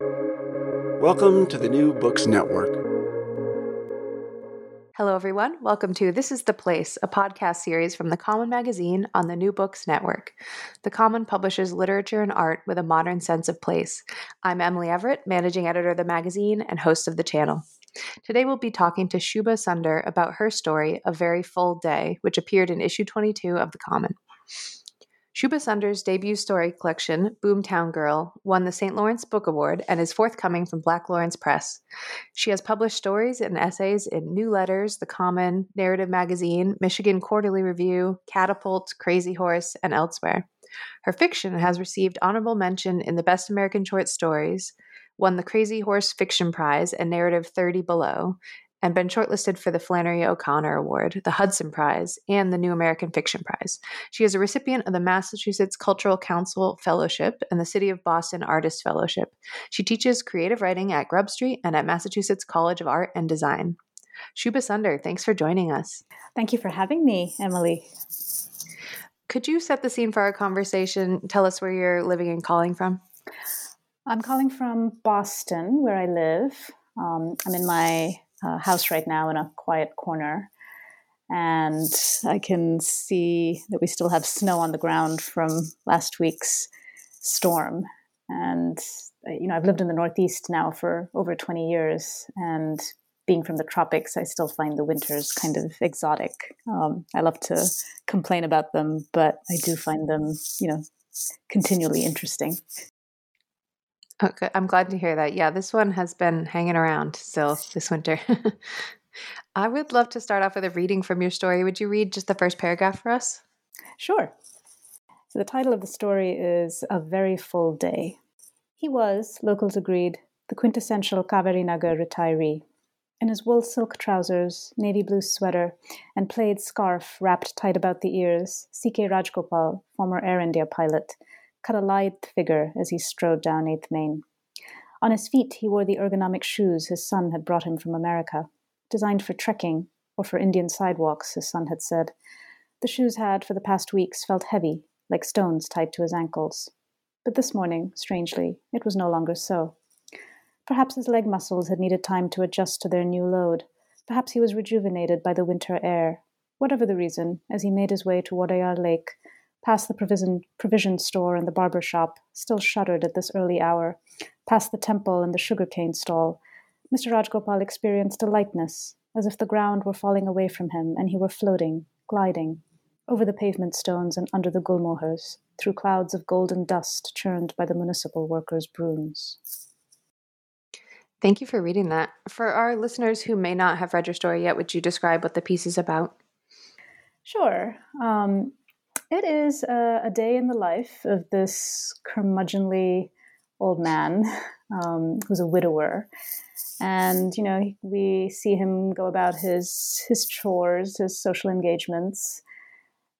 Welcome to the New Books Network. Hello, everyone. Welcome to This is the Place, a podcast series from The Common Magazine on the New Books Network. The Common publishes literature and art with a modern sense of place. I'm Emily Everett, managing editor of the magazine and host of the channel. Today, we'll be talking to Shubha Sunder about her story, A Very Full Day, which appeared in issue 22 of The Common. Shubha Sunder's debut story collection, Boomtown Girl, won the St. Lawrence Book Award and is forthcoming from Black Lawrence Press. She has published stories and essays in New Letters, The Common, Narrative Magazine, Michigan Quarterly Review, Catapult, Crazyhorse, and elsewhere. Her fiction has received honorable mention in the Best American Short Stories, won the Crazyhorse Fiction Prize and Narrative 30 Below, and been shortlisted for the Flannery O'Connor Award, the Hudson Prize, and the New American Fiction Prize. She is a recipient of the Massachusetts Cultural Council Fellowship and the City of Boston Artist Fellowship. She teaches creative writing at Grub Street and at Massachusetts College of Art and Design. Shubha Sunder, thanks for joining us. Thank you for having me, Emily. Could you set the scene for our conversation? Tell us where you're living and calling from. I'm calling from Boston, where I live. Um, I'm in my uh, house right now in a quiet corner. And I can see that we still have snow on the ground from last week's storm. And, uh, you know, I've lived in the Northeast now for over 20 years. And being from the tropics, I still find the winters kind of exotic. Um, I love to complain about them, but I do find them, you know, continually interesting. Oh, okay, I'm glad to hear that. Yeah, this one has been hanging around still this winter. I would love to start off with a reading from your story. Would you read just the first paragraph for us? Sure. So, the title of the story is A Very Full Day. He was, locals agreed, the quintessential Nagar retiree. In his wool silk trousers, navy blue sweater, and plaid scarf wrapped tight about the ears, C.K. Rajgopal, former Air India pilot, cut a lithe figure as he strode down 8th Main. On his feet, he wore the ergonomic shoes his son had brought him from America, designed for trekking or for Indian sidewalks, his son had said. The shoes had, for the past weeks, felt heavy, like stones tied to his ankles. But this morning, strangely, it was no longer so. Perhaps his leg muscles had needed time to adjust to their new load. Perhaps he was rejuvenated by the winter air. Whatever the reason, as he made his way to Wadayar Lake, past the provision, provision store and the barber shop, still shuttered at this early hour, past the temple and the sugarcane stall, Mr. Rajgopal experienced a lightness, as if the ground were falling away from him and he were floating, gliding, over the pavement stones and under the gulmohars, through clouds of golden dust churned by the municipal workers' brooms. Thank you for reading that. For our listeners who may not have read your story yet, would you describe what the piece is about? Sure. Um, it is a, a, day in the life of this curmudgeonly old man um, who's a widower. And, you know, we see him go about his, his chores, his social engagements.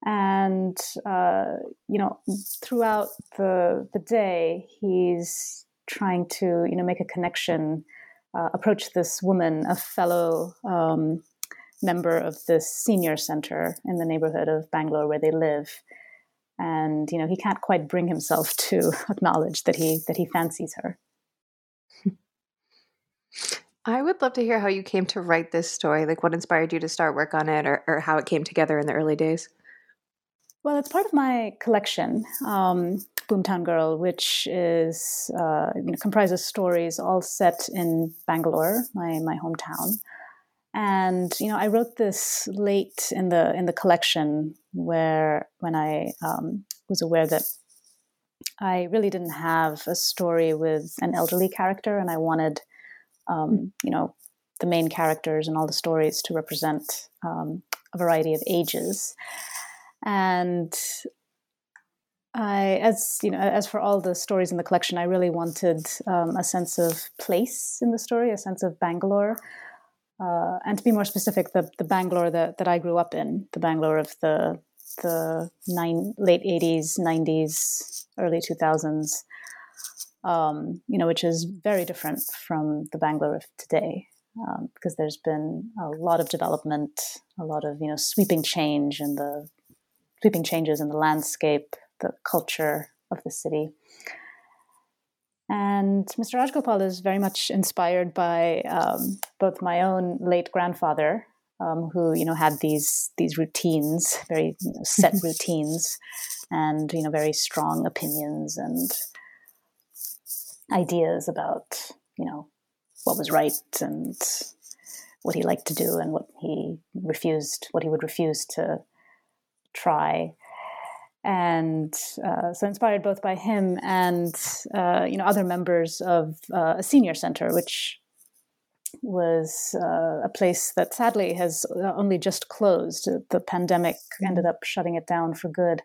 And, uh, you know, throughout the, the day, he's trying to, you know, make a connection, uh, approach this woman, a fellow um, member of the senior center in the neighborhood of Bangalore where they live. And you know he can't quite bring himself to acknowledge that he that he fancies her. I would love to hear how you came to write this story, like what inspired you to start work on it, or, or how it came together in the early days. Well, it's part of my collection, um, Boomtown Girl, which is uh, you know, comprises stories all set in Bangalore, my my hometown and you know i wrote this late in the in the collection where when i um, was aware that i really didn't have a story with an elderly character and i wanted um, hmm. you know the main characters and all the stories to represent um, a variety of ages and I, as you know, as for all the stories in the collection, I really wanted um, a sense of place in the story, a sense of Bangalore, uh, and to be more specific, the the Bangalore that, that I grew up in, the Bangalore of the the nine, late '80s, '90s, early 2000s, um, you know, which is very different from the Bangalore of today, um, because there's been a lot of development, a lot of you know sweeping change in the sweeping changes in the landscape the culture of the city. And Mr. Rajgopal is very much inspired by um, both my own late grandfather, um, who you know had these these routines, very you know, set routines, and you know very strong opinions and ideas about you know what was right and what he liked to do and what he refused, what he would refuse to try and uh, so inspired both by him and uh, you know other members of uh, a senior center, which was uh, a place that sadly has uh, only just closed. The pandemic ended up shutting it down for good,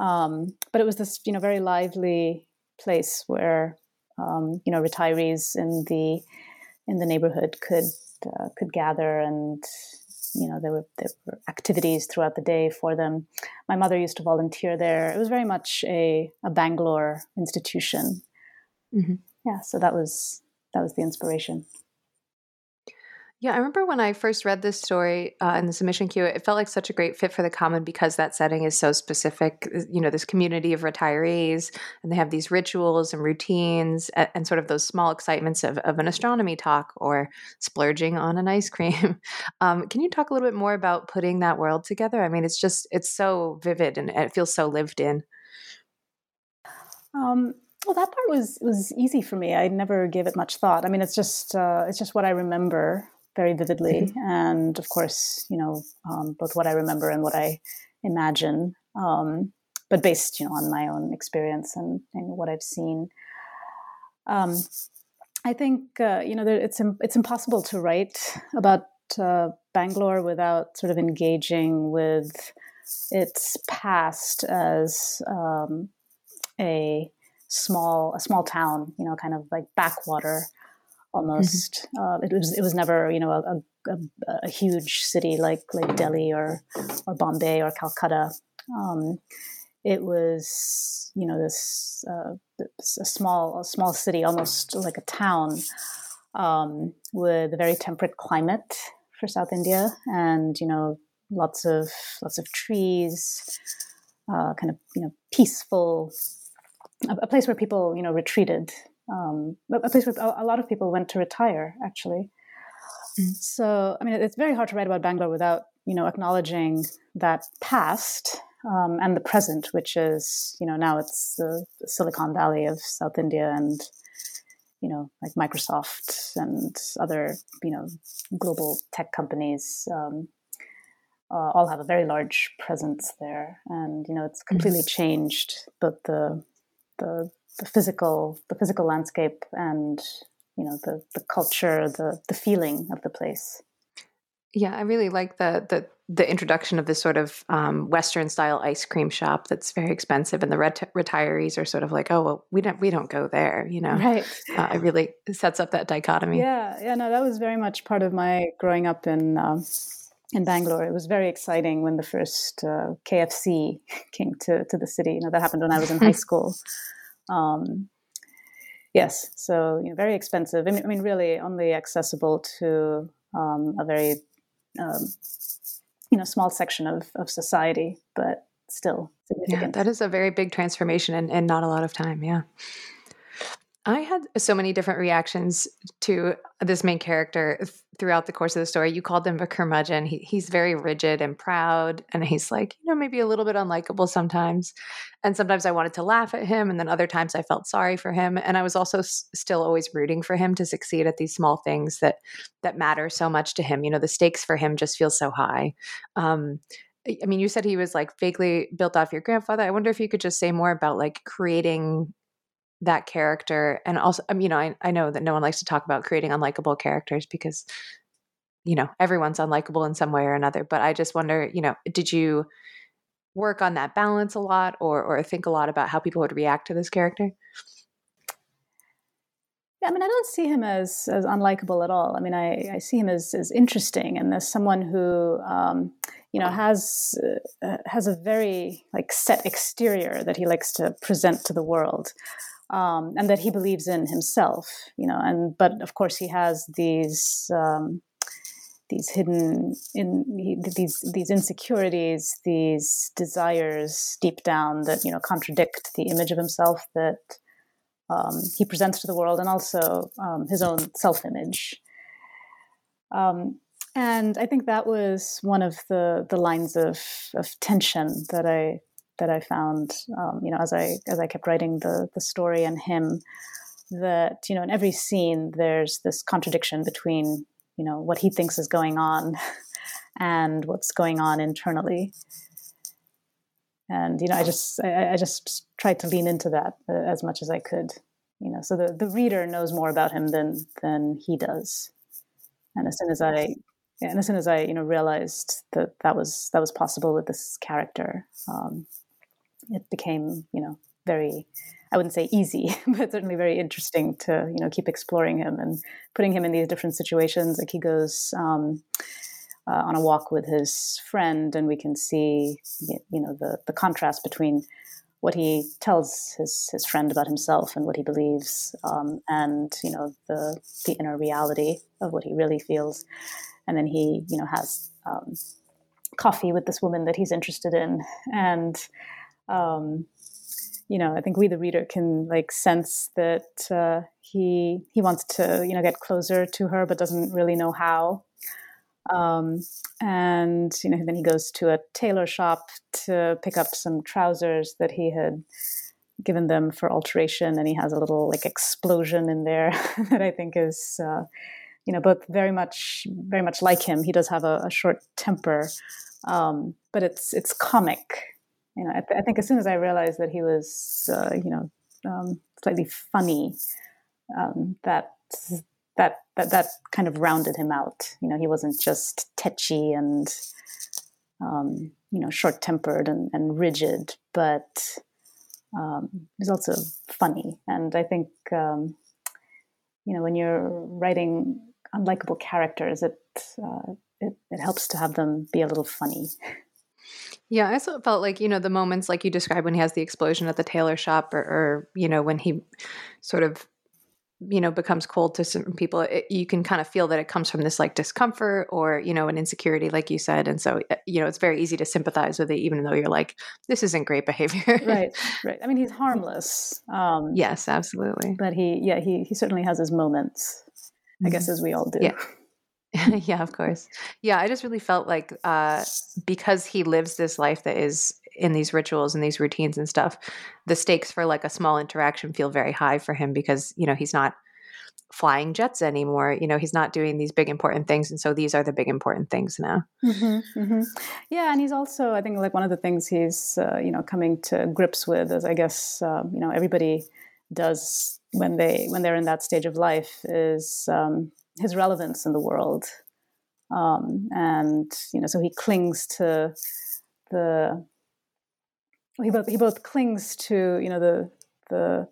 um, but it was this you know very lively place where um, you know retirees in the in the neighborhood could uh, could gather and you know there were there were activities throughout the day for them. My mother used to volunteer there. It was very much a a Bangalore institution. Mm-hmm. Yeah, so that was that was the inspiration. Yeah, I remember when I first read this story uh, in the submission queue, it felt like such a great fit for the common because that setting is so specific. Uh, you know, this community of retirees, and they have these rituals and routines and, and sort of those small excitements of, of, an astronomy talk or splurging on an ice cream. Um, can you talk a little bit more about putting that world together? I mean, it's just, it's so vivid and it feels so lived in. Um, well, that part was was easy for me. I never gave it much thought. I mean, it's just uh, it's just what I remember very vividly. Mm-hmm. And of course, you know, um, both what I remember and what I imagine, um, but based, you know, on my own experience and, and what I've seen. Um, I think, uh, you know, it's, it's impossible to write about uh, Bangalore without sort of engaging with its past as um, a small a small town, you know, kind of like backwater. Almost. Mm-hmm. Uh, it was it was never you know a, a, a, huge city like like Delhi or or Bombay or Calcutta. Um, it was you know this uh, a small a small city, almost like a town, um, with a very temperate climate for South India, and you know lots of lots of trees, uh, kind of you know peaceful, a, a place where people you know retreated um, a place where a lot of people went to retire, actually. Mm. So, I mean, it's very hard to write about Bangalore without, you know, acknowledging that past um, and the present, which is, you know, now it's the Silicon Valley of South India and, you know, like Microsoft and other, you know, global tech companies um, uh, all have a very large presence there. And, you know, it's completely mm. changed but the, the the physical the physical landscape and you know the the culture the the feeling of the place yeah i really like the the the introduction of this sort of um, western style ice cream shop that's very expensive and the ret- retirees are sort of like oh well we don't we don't go there you know right uh, it really sets up that dichotomy yeah yeah no that was very much part of my growing up in um, in Bangalore. It was very exciting when the first uh, KFC came to, to the city. You know, that happened when I was in high school. Um, yes, so you know, very expensive. I mean, I mean, really only accessible to um, a very um, you know small section of of society, but still significant. Yeah, that is a very big transformation and, and not a lot of time. Yeah. I had so many different reactions to this main character throughout the course of the story. You called him a curmudgeon. He, he's very rigid and proud, and he's like, you know, maybe a little bit unlikable sometimes. And sometimes I wanted to laugh at him, and then other times I felt sorry for him. And I was also s- still always rooting for him to succeed at these small things that that matter so much to him. You know, the stakes for him just feel so high. Um, I mean, you said he was like vaguely built off your grandfather. I wonder if you could just say more about like creating that character and also um, you know I, I know that no one likes to talk about creating unlikable characters because you know everyone's unlikable in some way or another but i just wonder you know did you work on that balance a lot or or think a lot about how people would react to this character? Yeah, I mean, I don't see him as as unlikable at all. I mean, I, I see him as as interesting and as someone who, um, you know, has uh, has a very like set exterior that he likes to present to the world, um, and that he believes in himself. You know, and but of course he has these. Um, these hidden in these these insecurities, these desires deep down that you know contradict the image of himself that um, he presents to the world, and also um, his own self image. Um, and I think that was one of the the lines of, of tension that I that I found, um, you know, as I as I kept writing the the story and him. That you know, in every scene, there's this contradiction between you know what he thinks is going on and what's going on internally and you know i just i, I just tried to lean into that uh, as much as i could you know so the, the reader knows more about him than than he does and as soon as i and as soon as i you know realized that that was that was possible with this character um, it became you know very I wouldn't say easy, but certainly very interesting to you know keep exploring him and putting him in these different situations. Like he goes um, uh, on a walk with his friend, and we can see you know the the contrast between what he tells his his friend about himself and what he believes, um, and you know the the inner reality of what he really feels. And then he you know has um, coffee with this woman that he's interested in, and um, you know, I think we, the reader, can like sense that uh, he he wants to, you know, get closer to her, but doesn't really know how. Um, and you know, then he goes to a tailor shop to pick up some trousers that he had given them for alteration, and he has a little like explosion in there that I think is, uh, you know, both very much very much like him. He does have a, a short temper, um, but it's it's comic you know, I, th- I, think as soon as I realized that he was, uh, you know, um, slightly funny, um, that that that that kind of rounded him out. You know, he wasn't just tetchy and um, you know short tempered and, and, rigid, but um, he's also funny. And I think um, you know when you're writing unlikable characters, it, uh, it it helps to have them be a little funny. Yeah, I also felt like, you know, the moments like you described when he has the explosion at the tailor shop or, or you know, when he sort of, you know, becomes cold to certain people, it, you can kind of feel that it comes from this like discomfort or, you know, an insecurity, like you said. And so, eh, you know, it's very easy to sympathize with it, even though you're like, this isn't great behavior. right, right. I mean, he's harmless. Um, yes, absolutely. But he, yeah, he, he certainly has his moments, I guess, mm-hmm. as we all do. Yeah. yeah, of course. Yeah, I just really felt like uh, because he lives this life that is in these rituals and these routines and stuff, the stakes for like a small interaction feel very high for him because you know he's not flying jets anymore. You know, he's not doing these big important things, and so these are the big important things now. Mm-hmm, mm-hmm. Yeah, and he's also, I think, like one of the things he's uh, you know coming to grips with, as I guess uh, you know everybody does when they when they're in that stage of life, is um, his relevance in the world. Um, and you know, so he clings to the he both he both clings to you know the the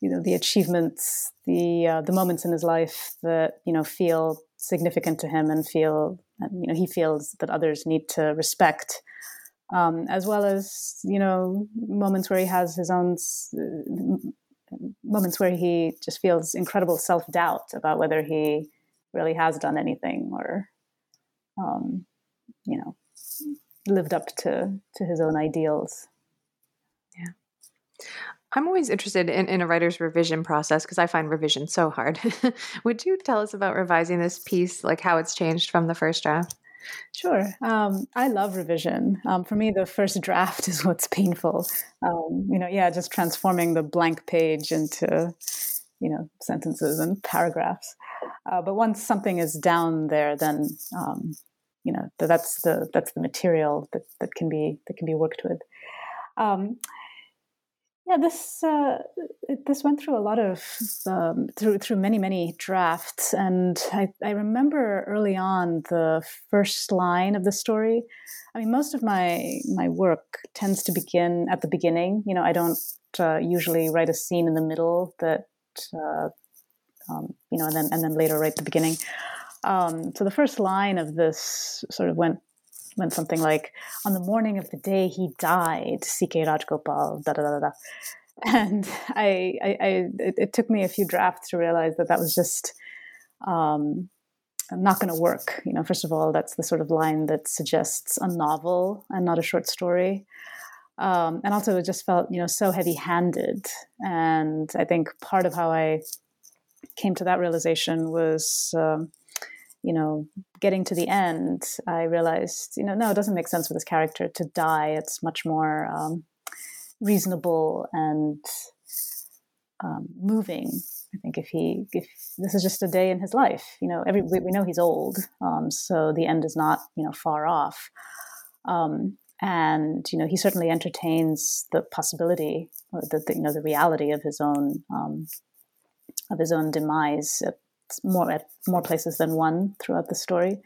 you know the achievements, the uh, the moments in his life that you know feel significant to him and feel you know he feels that others need to respect. Um, as well as you know moments where he has his own moments where he just feels incredible self doubt about whether he really has done anything or, um, you know, lived up to to his own ideals. Yeah. I'm always interested in, in a writer's revision process because I find revision so hard. Would you tell us about revising this piece, like how it's changed from the first draft? Sure. Um, I love revision. Um, for me, the first draft is what's painful. Um, you know, yeah, just transforming the blank page into, you know, sentences and paragraphs. Uh, but once something is down there, then um, you know that's the that's the material that, that can be that can be worked with. Yeah, this uh, this went through a lot of um, through through many many drafts, and I, I remember early on the first line of the story. I mean, most of my my work tends to begin at the beginning. You know, I don't uh, usually write a scene in the middle that uh, um, you know, and then and then later write the beginning. Um, so the first line of this sort of went went something like, "On the morning of the day he died, C.K. Rajgopal." Da da da da. And I, I, I it, it, took me a few drafts to realize that that was just um, not going to work. You know, first of all, that's the sort of line that suggests a novel and not a short story. Um, and also, it just felt you know so heavy-handed. And I think part of how I came to that realization was. Um, you know, getting to the end, I realized, you know, no, it doesn't make sense for this character to die. It's much more um, reasonable and um, moving. I think if he, if this is just a day in his life, you know, every we, we know he's old, um, so the end is not, you know, far off. Um, and you know, he certainly entertains the possibility, the, the, you know, the reality of his own um, of his own demise at more at more places than one throughout the story.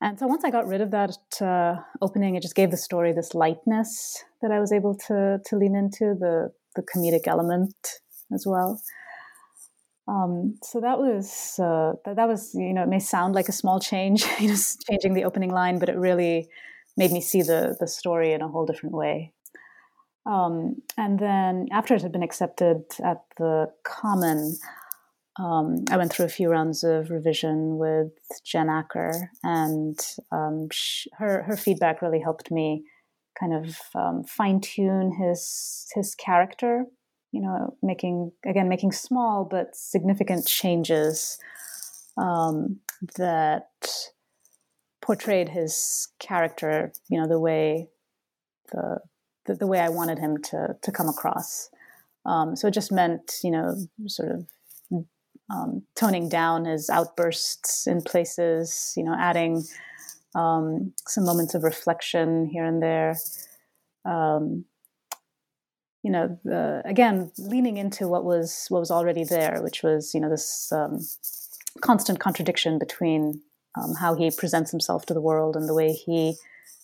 And so once I got rid of that uh, opening, it just gave the story this lightness that I was able to to lean into the the comedic element as well. Um, so that was uh, that, that was you know it may sound like a small change, you know, changing the opening line, but it really made me see the the story in a whole different way. Um, and then after it had been accepted at the Common, um, I went through a few rounds of revision with Jen Acker, and um, she, her her feedback really helped me kind of um, fine tune his his character. You know, making again making small but significant changes um, that portrayed his character. You know, the way the the, the way I wanted him to to come across. Um, so it just meant, you know, sort of um, toning down his outbursts in places, you know, adding um, some moments of reflection here and there. Um, you know, the, again, leaning into what was what was already there, which was you know this um, constant contradiction between um, how he presents himself to the world and the way he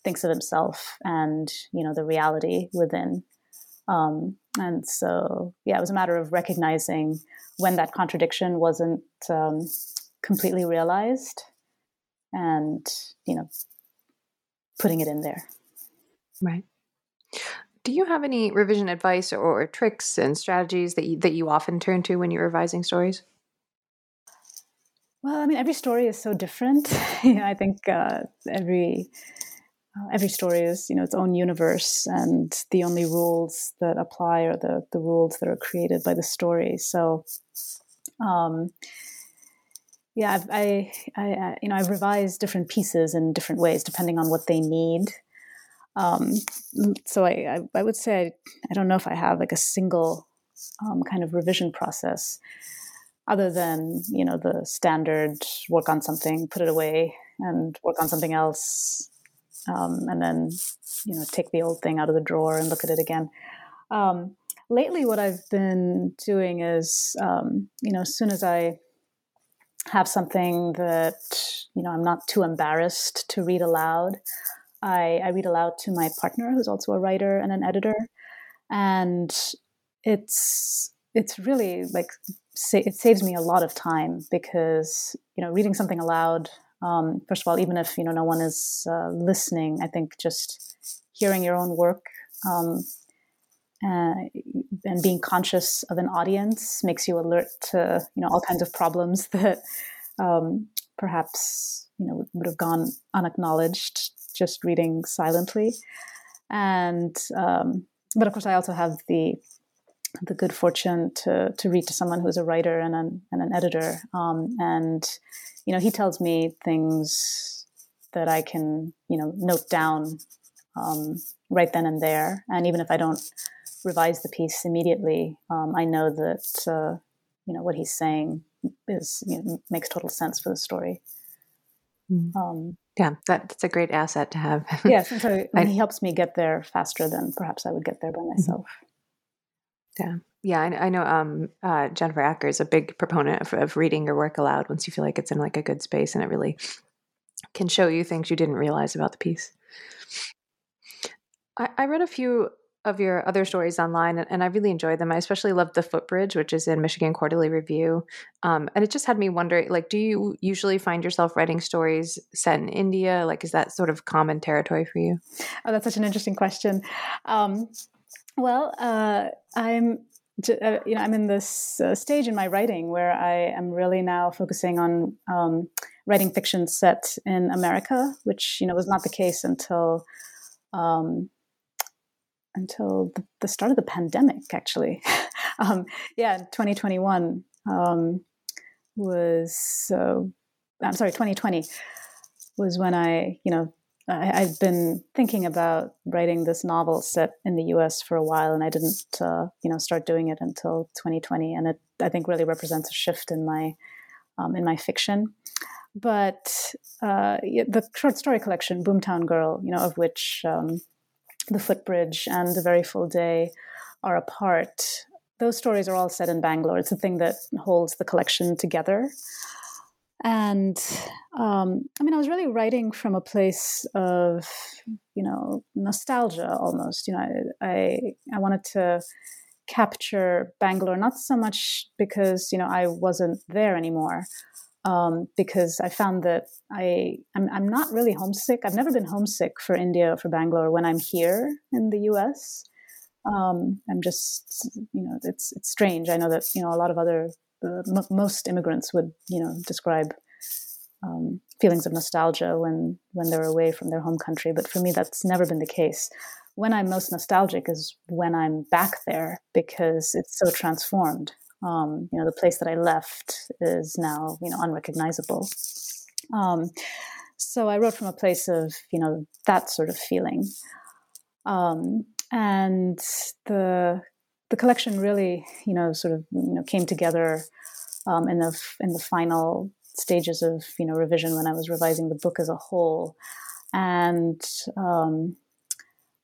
thinks of himself, and you know the reality within. Um, and so, yeah, it was a matter of recognizing when that contradiction wasn't um, completely realized and, you know, putting it in there. Right. Do you have any revision advice or, or tricks and strategies that you, that you often turn to when you're revising stories? Well, I mean, every story is so different. I think uh, every every story is you know its own universe and the only rules that apply are the the rules that are created by the story. So um, yeah I've, I, I you know I've revised different pieces in different ways depending on what they need. Um, so I, I, I would say I, I, don't know if I have like a single um, kind of revision process other than you know the standard work on something put it away and work on something else um, and then you know take the old thing out of the drawer and look at it again. Um, lately, what I've been doing is um, you know as soon as I have something that you know I'm not too embarrassed to read aloud, I, I read aloud to my partner, who's also a writer and an editor, and it's it's really like it saves me a lot of time because you know reading something aloud um, first of all, even if you know no one is uh, listening, I think just hearing your own work um, uh, and being conscious of an audience makes you alert to you know all kinds of problems that um, perhaps you know would have gone unacknowledged just reading silently. And um, but of course, I also have the the good fortune to to read to someone who's a writer and an, and an editor, um, and you know, he tells me things that I can, you know, note down um, right then and there. And even if I don't revise the piece immediately, um, I know that, uh, you know, what he's saying is, you know, makes total sense for the story. Mm. Um, yeah, that's a great asset to have. yes, and so I, he helps me get there faster than perhaps I would get there by mm-hmm. Yeah. Yeah, I, I know um, uh, Jennifer Acker is a big proponent of, of, reading your work aloud once you feel like it's in like a good space and it really can show you things you didn't realize about the piece. I, I read a few of your other stories online and, and, I really enjoyed them. I especially loved The Footbridge, which is in Michigan Quarterly Review. Um, and it just had me wondering, like, do you usually find yourself writing stories set in India? Like, is that sort of common territory for you? Oh, that's such an interesting question. Um, well, uh, I'm uh, you know, I'm in this uh, stage in my writing where I am really now focusing on um, writing fiction set in America, which you know was not the case until um, until the, start of the pandemic. Actually, um, yeah, 2021 um, was uh, I'm sorry, 2020 was when I you know I, had been thinking about writing this novel set in the U.S. for a while, and I didn't, uh, you know, start doing it until 2020. And it, I think, really represents a shift in my um, in my fiction. But uh, the short story collection, Boomtown Girl, you know, of which um, the Footbridge and The Very Full Day are a part. Those stories are all set in Bangalore. It's the thing that holds the collection together. And um, I mean, I was really writing from a place of, you know, nostalgia almost. You know, I, I, wanted to capture Bangalore, not so much because, you know, I wasn't there anymore, um, because I found that I, I'm, I'm not really homesick. I've never been homesick for India or for Bangalore when I'm here in the US. Um, I'm just, you know, it's, it's strange. I know that, you know, a lot of other m- most immigrants would you know describe um, feelings of nostalgia when when they're away from their home country. But for me, that's never been the case. When I'm most nostalgic is when I'm back there because it's so transformed. Um, you know, the place that I left is now you know unrecognizable. Um, so I wrote from a place of you know that sort of feeling, um, and the the collection really, you know, sort of you know came together um, in the in the final stages of you know revision when I was revising the book as a whole, and um,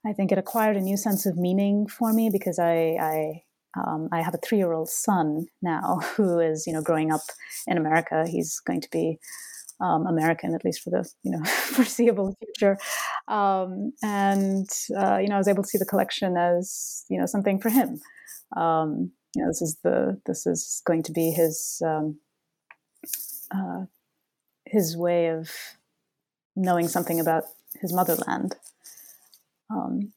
I think it acquired a new sense of meaning for me because I I, um, I have a three year old son now who is you know growing up in America. He's going to be um, American, at least for the you know foreseeable future. Um, and uh, you know, I was able to see the collection as you know something for him um, you know, this is the this is going to be his um, uh, his way of knowing something about his motherland. Um,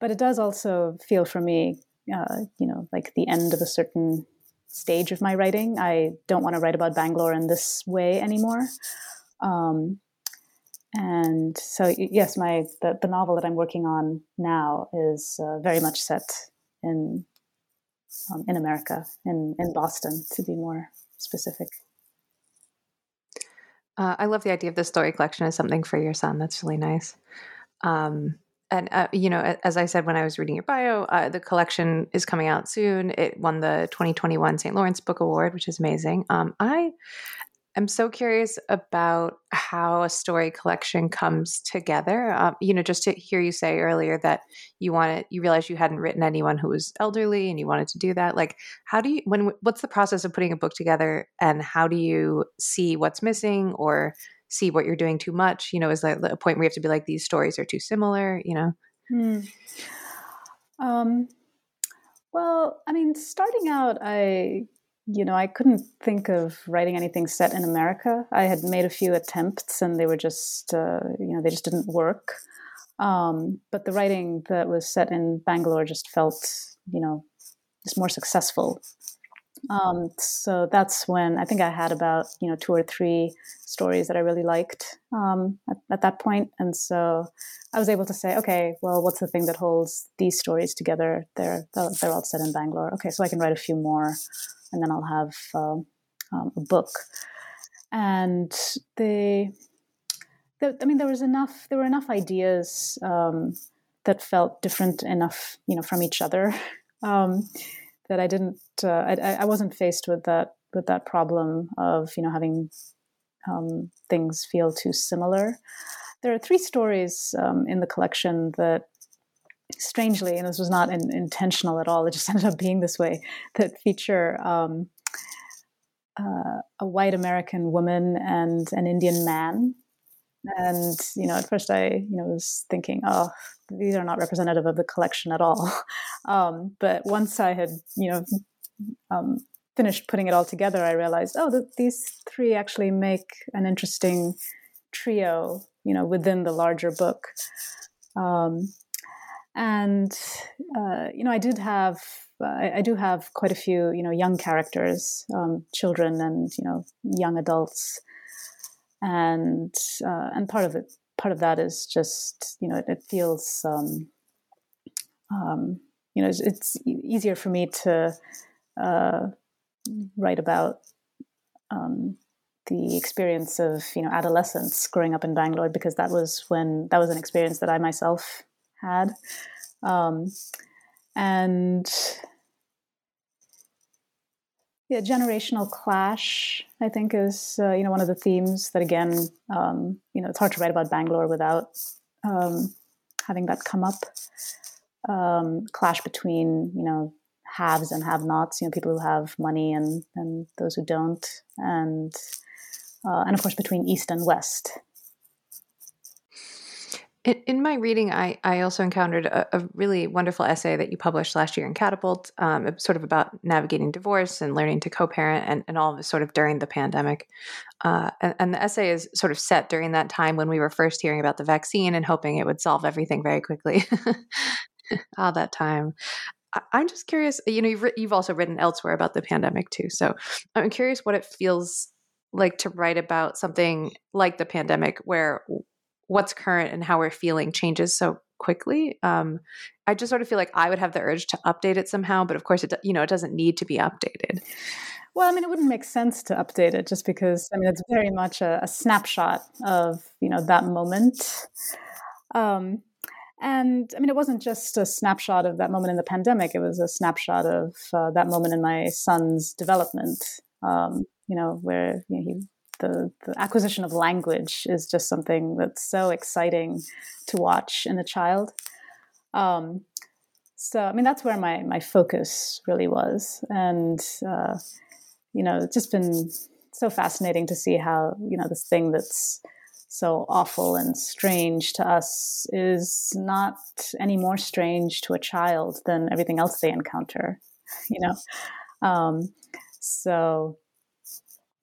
but it does also feel for me, uh, you know, like the end of a certain stage of my writing. I don't want to write about Bangalore in this way anymore. Um, and so, yes, my the, the novel that I'm working on now is uh, very much set in um, in America, in, in Boston, to be more specific. Uh, I love the idea of the story collection as something for your son. That's really nice. Um, and uh, you know, as I said when I was reading your bio, uh, the collection is coming out soon. It won the 2021 St. Lawrence Book Award, which is amazing. Um, I I'm so curious about how a story collection comes together. Um, you know, just to hear you say earlier that you wanted, you realized you hadn't written anyone who was elderly, and you wanted to do that. Like, how do you? When? What's the process of putting a book together, and how do you see what's missing or see what you're doing too much? You know, is that a point where you have to be like, these stories are too similar? You know. Hmm. Um, well, I mean, starting out, I you know, I couldn't think of writing anything set in America. I had made a few attempts, and they were just, uh, you know, they just didn't work. Um, but the writing that was set in Bangalore just felt, you know, just more successful. Um, so that's when I think I had about, you know, two or three stories that I really liked um, at, at that point. and so I was able to say, okay, well, what's the thing that holds these stories together? They're they're all set in Bangalore. Okay, so I can write a few more and then I'll have uh, um, a book. And they, I mean, there was enough. There were enough ideas um, that felt different enough, you know, from each other, um, that I didn't. Uh, I, I wasn't faced with that with that problem of you know having um, things feel too similar. There are three stories um, in the collection that strangely, and this was not in, intentional at all, it just ended up being this way, that feature um, uh, a white American woman and an Indian man. And you know, at first I you know was thinking, oh, these are not representative of the collection at all. Um, but once I had you know um, finished putting it all together, I realized, oh, th- these three actually make an interesting trio, you know, within the larger book. Um, and uh, you know, I did have, uh, I, I, do have quite a few, you know, young characters, um, children, and you know, young adults, and uh, and part of it, part of that is just, you know, it, it feels, um, um, you know, it's, it's, easier for me to uh, write about um, the experience of you know adolescence growing up in Bangalore because that was when that was an experience that I myself had, um, and yeah, generational clash I think is uh, you know one of the themes that again um, you know it's hard to write about Bangalore without um, having that come up. Um, clash between you know haves and have-nots, you know, people who have money and and those who don't, and uh, and of course between East and West. In, my reading, I, I also encountered a, a, really wonderful essay that you published last year in Catapult, um, sort of about navigating divorce and learning to co-parent, and, and all of this sort of during the pandemic. Uh, and, and the essay is sort of set during that time when we were first hearing about the vaccine and hoping it would solve everything very quickly. all that time. I'm just curious. You know, you've you've also written elsewhere about the pandemic too. So I'm curious what it feels like to write about something like the pandemic, where what's current and how we're feeling changes so quickly. Um, I just sort of feel like I would have the urge to update it somehow, but of course, it you know it doesn't need to be updated. Well, I mean, it wouldn't make sense to update it just because I mean it's very much a, a snapshot of you know that moment. Um, and I mean, it wasn't just a snapshot of that moment in the pandemic. It was a snapshot of uh, that moment in my son's development. Um, you know, where you know, he, the the acquisition of language is just something that's so exciting to watch in a child. Um, so, I mean, that's where my my focus really was, and uh, you know, it's just been so fascinating to see how you know this thing that's so awful and strange to us is not any more strange to a child than everything else they encounter you know um, so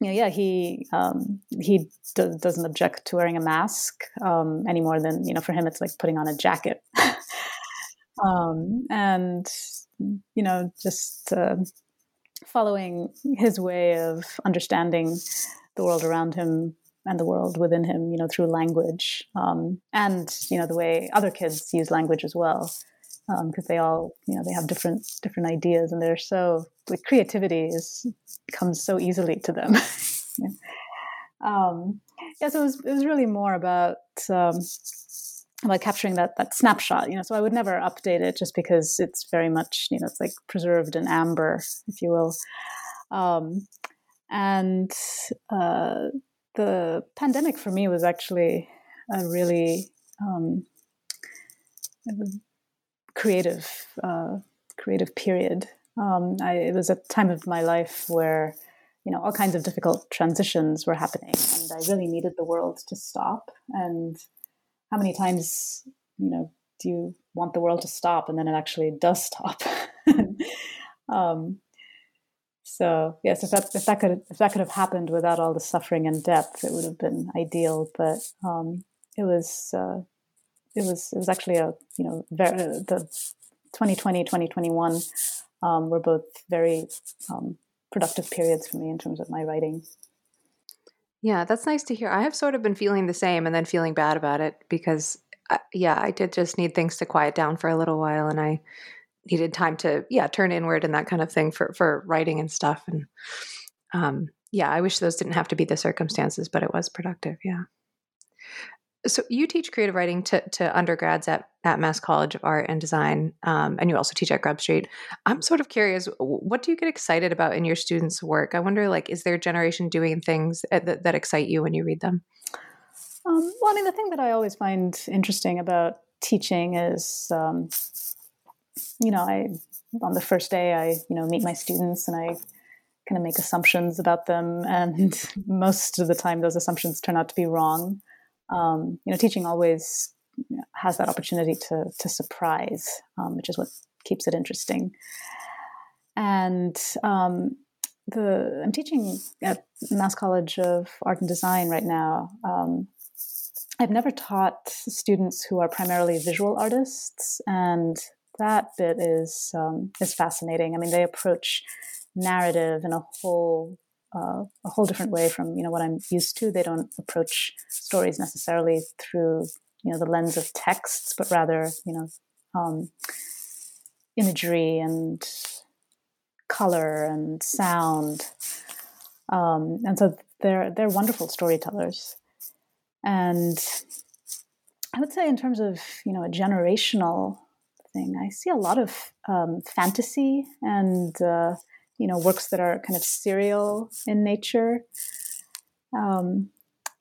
you know, yeah he um, he do- doesn't object to wearing a mask um, any more than you know for him it's like putting on a jacket. Um, and you know just uh, following his way of understanding the world around him and the world within him, you know, through language, um, and you know the way other kids use language as well, because um, they all, you know, they have different different ideas, and they're so like creativity is comes so easily to them. um, yeah, so it was it was really more about um, about capturing that that snapshot, you know. So I would never update it just because it's very much, you know, it's like preserved in amber, if you will. Um, and uh, the pandemic for me was actually a really um, creative uh, creative period. Um, I, it was a time of my life where you know all kinds of difficult transitions were happening, and I really needed the world to stop. And how many times you know do you want the world to stop, and then it actually does stop? um, so yes, if that if that could if that could have happened without all the suffering and death, it would have been ideal. But um, it was uh, it was it was actually a you know very, the 2020 2021 um, were both very um, productive periods for me in terms of my writing. Yeah, that's nice to hear. I have sort of been feeling the same and then feeling bad about it because, uh, yeah, I did just need things to quiet down for a little while, and I needed time to yeah turn inward and that kind of thing for for writing and stuff and um yeah i wish those didn't have to be the circumstances but it was productive yeah so you teach creative writing to, to undergrads at, at mass college of art and design um, and you also teach at grub street. I'm sort of curious what do you get excited about in your students work? I wonder like is there a generation doing things that, that excite you when you read them? Um, well i mean the thing that i always find interesting about teaching is, um, you know, I on the first day I you know meet my students and I kind of make assumptions about them, and most of the time those assumptions turn out to be wrong. Um, you know, teaching always has that opportunity to to surprise, um, which is what keeps it interesting. And um, the I'm teaching at Mass College of Art and Design right now. Um, I've never taught students who are primarily visual artists, and that bit is um, is fascinating. I mean, they approach narrative in a whole uh, a whole different way from you know what I'm used to. They don't approach stories necessarily through you know the lens of texts, but rather you know um, imagery and color and sound. Um, and so they're they're wonderful storytellers. And I would say in terms of you know a generational thing, I see a lot of um, fantasy and uh, you know works that are kind of serial in nature. Um,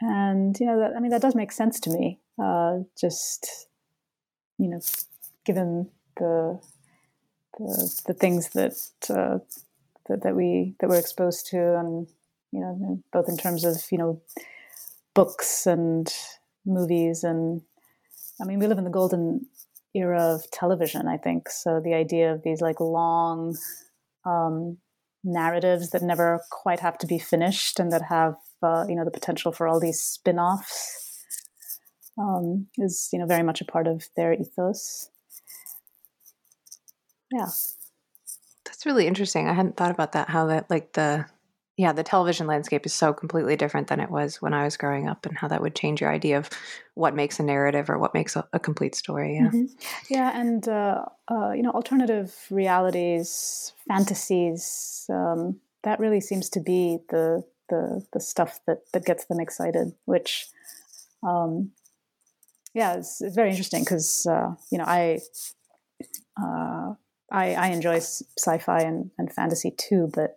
and you know that, I mean that does make sense to me. Uh, just you know, given the the, the things that, uh, that that we that we're exposed to, and you know, both in terms of you know books and movies, and I mean, we live in the golden era of television. I think so. The idea of these like long um, narratives that never quite have to be finished, and that have uh, you know the potential for all these spin-offs um, is you know very much a part of their ethos. Yeah. That's really interesting. I hadn't thought about that how that like the yeah the television landscape is so completely different than it was when i was growing up and how that would change your idea of what makes a narrative or what makes a, a complete story yeah mm-hmm. yeah and uh, uh, you know alternative realities fantasies um, that really seems to be the the the stuff that that gets them excited which um, yeah it's, it's very interesting because uh, you know i uh, I, I enjoy sci-fi and, and fantasy too, but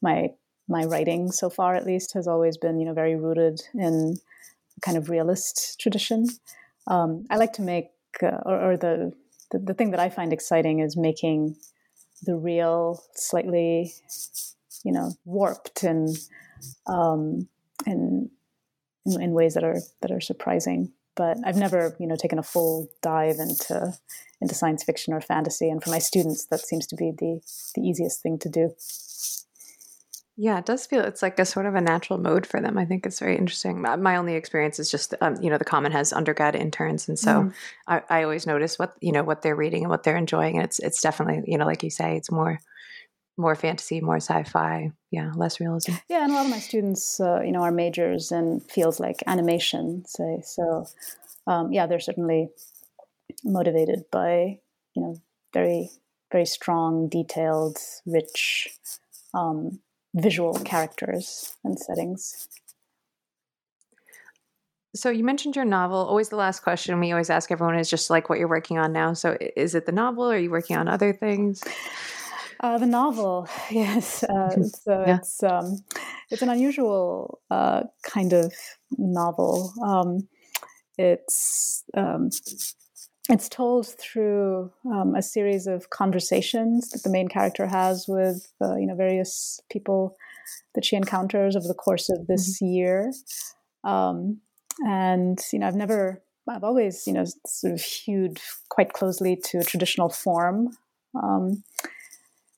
my my writing so far, at least, has always been you know very rooted in kind of realist tradition. Um, I like to make, uh, or, or the, the the thing that I find exciting is making the real slightly, you know, warped and um, in, in ways that are that are surprising but I've never, you know, taken a full dive into into science fiction or fantasy. And for my students, that seems to be the the easiest thing to do. Yeah, it does feel it's like a sort of a natural mode for them. I think it's very interesting. My only experience is just, um, you know, the Common has undergrad interns, and so mm. I, I, always notice what you know what they're reading and what they're enjoying, and it's it's definitely you know like you say, it's more more fantasy, more sci-fi, yeah, less realism. Yeah, and a lot of my students, uh, you know, are majors in fields like animation, say. So, um, yeah, they're certainly motivated by, you know, very, very strong, detailed, rich, um, visual characters and settings. So you mentioned your novel. Always the last question we always ask everyone is just like what you're working on now. So is it the novel? Or are you working on other things? Uh, the novel, yes. Uh, so yeah. it's um, it's an unusual uh, kind of novel. Um, it's um, it's told through um, a series of conversations that the main character has with uh, you know various people that she encounters over the course of this mm-hmm. year. Um, and you know, I've never, I've always you know sort of hewed quite closely to a traditional form. Um,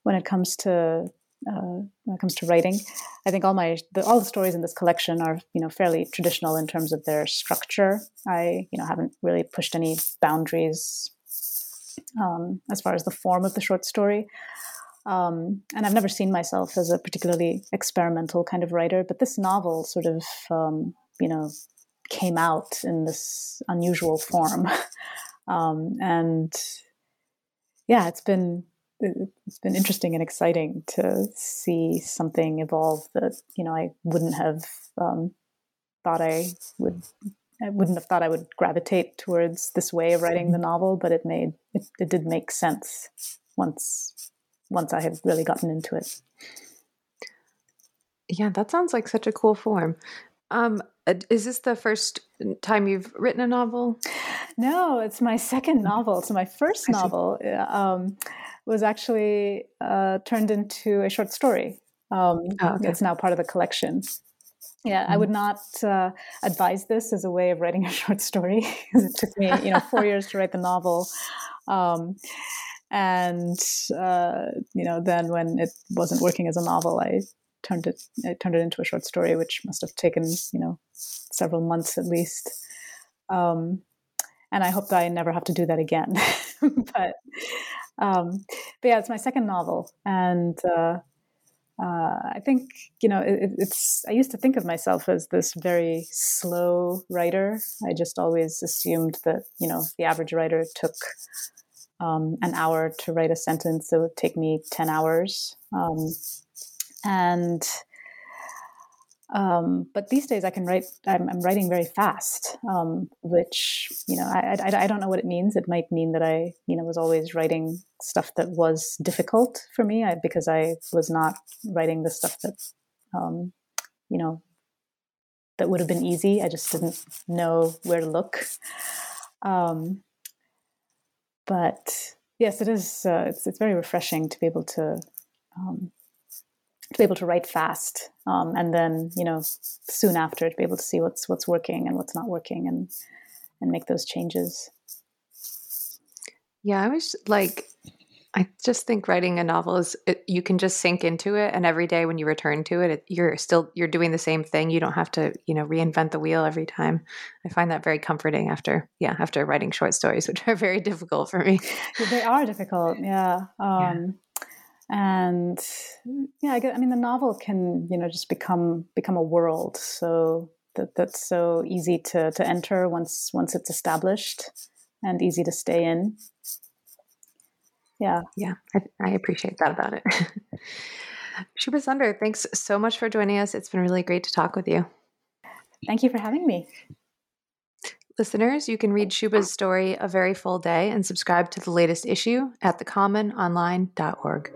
when it comes to uh, when it comes to writing. I think all my the, all the stories in this collection are you know fairly traditional in terms of their structure. I you know haven't really pushed any boundaries um, as far as the form of the short story. Um, and I've never seen myself as a particularly experimental kind of writer, but this novel sort of um, you know came out in this unusual form, um, and yeah, it's been it's been interesting and exciting to see something evolve that you know I wouldn't have um, thought I would. I wouldn't have thought I would gravitate towards this way of writing the novel, but it made it, it did make sense once once I had really gotten into it. Yeah, that sounds like such a cool form. Um, uh, is this the first time you've written a novel? No, it's my second novel. So my first novel um, was actually uh, turned into a short story. Um, oh, okay. It's now part of the collection. Yeah, mm-hmm. I would mm-hmm. not uh, advise this as a way of writing a short story it took me, you know, four years to write the novel. Um, and uh, you know, then when it wasn't working as a novel, I turned it I turned it into a short story, which must have taken you know several months at least. Um, and I hope that I never have to do that again. but, um, but yeah, it's my second novel, and uh, uh, I think you know it, it's. I used to think of myself as this very slow writer. I just always assumed that you know the average writer took um, an hour to write a sentence. It would take me ten hours, um, and um, but these days I can write, I'm, I'm writing very fast, um, which, you know, I, I, I, don't know what it means. It might mean that I, you know, was always writing stuff that was difficult for me I, because I was not writing the stuff that, um, you know, that would have been easy. I just didn't know where to look. Um, but yes, it is, uh, it's, it's very refreshing to be able to, um, to be able to write fast um, and then you know soon after to be able to see what's what's working and what's not working and and make those changes. Yeah i was like i just think writing a novel is it, you can just sink into it and every day when you return to it, it you're still you're doing the same thing. You don't have to you know reinvent the wheel every time. I find that very comforting after yeah after writing short stories which are very difficult for me. They are difficult yeah um, yeah and yeah, I, guess, I mean the novel can you know just become become a world so that that's so easy to to enter once once it's established and easy to stay in. Yeah, yeah, I, I appreciate that about it. Shubha Sunder, thanks so much for joining us. It's been really great to talk with you. Thank you for having me. Listeners, you can read Shubha's story A Very Full Day and subscribe to the latest issue at thecommononline.org.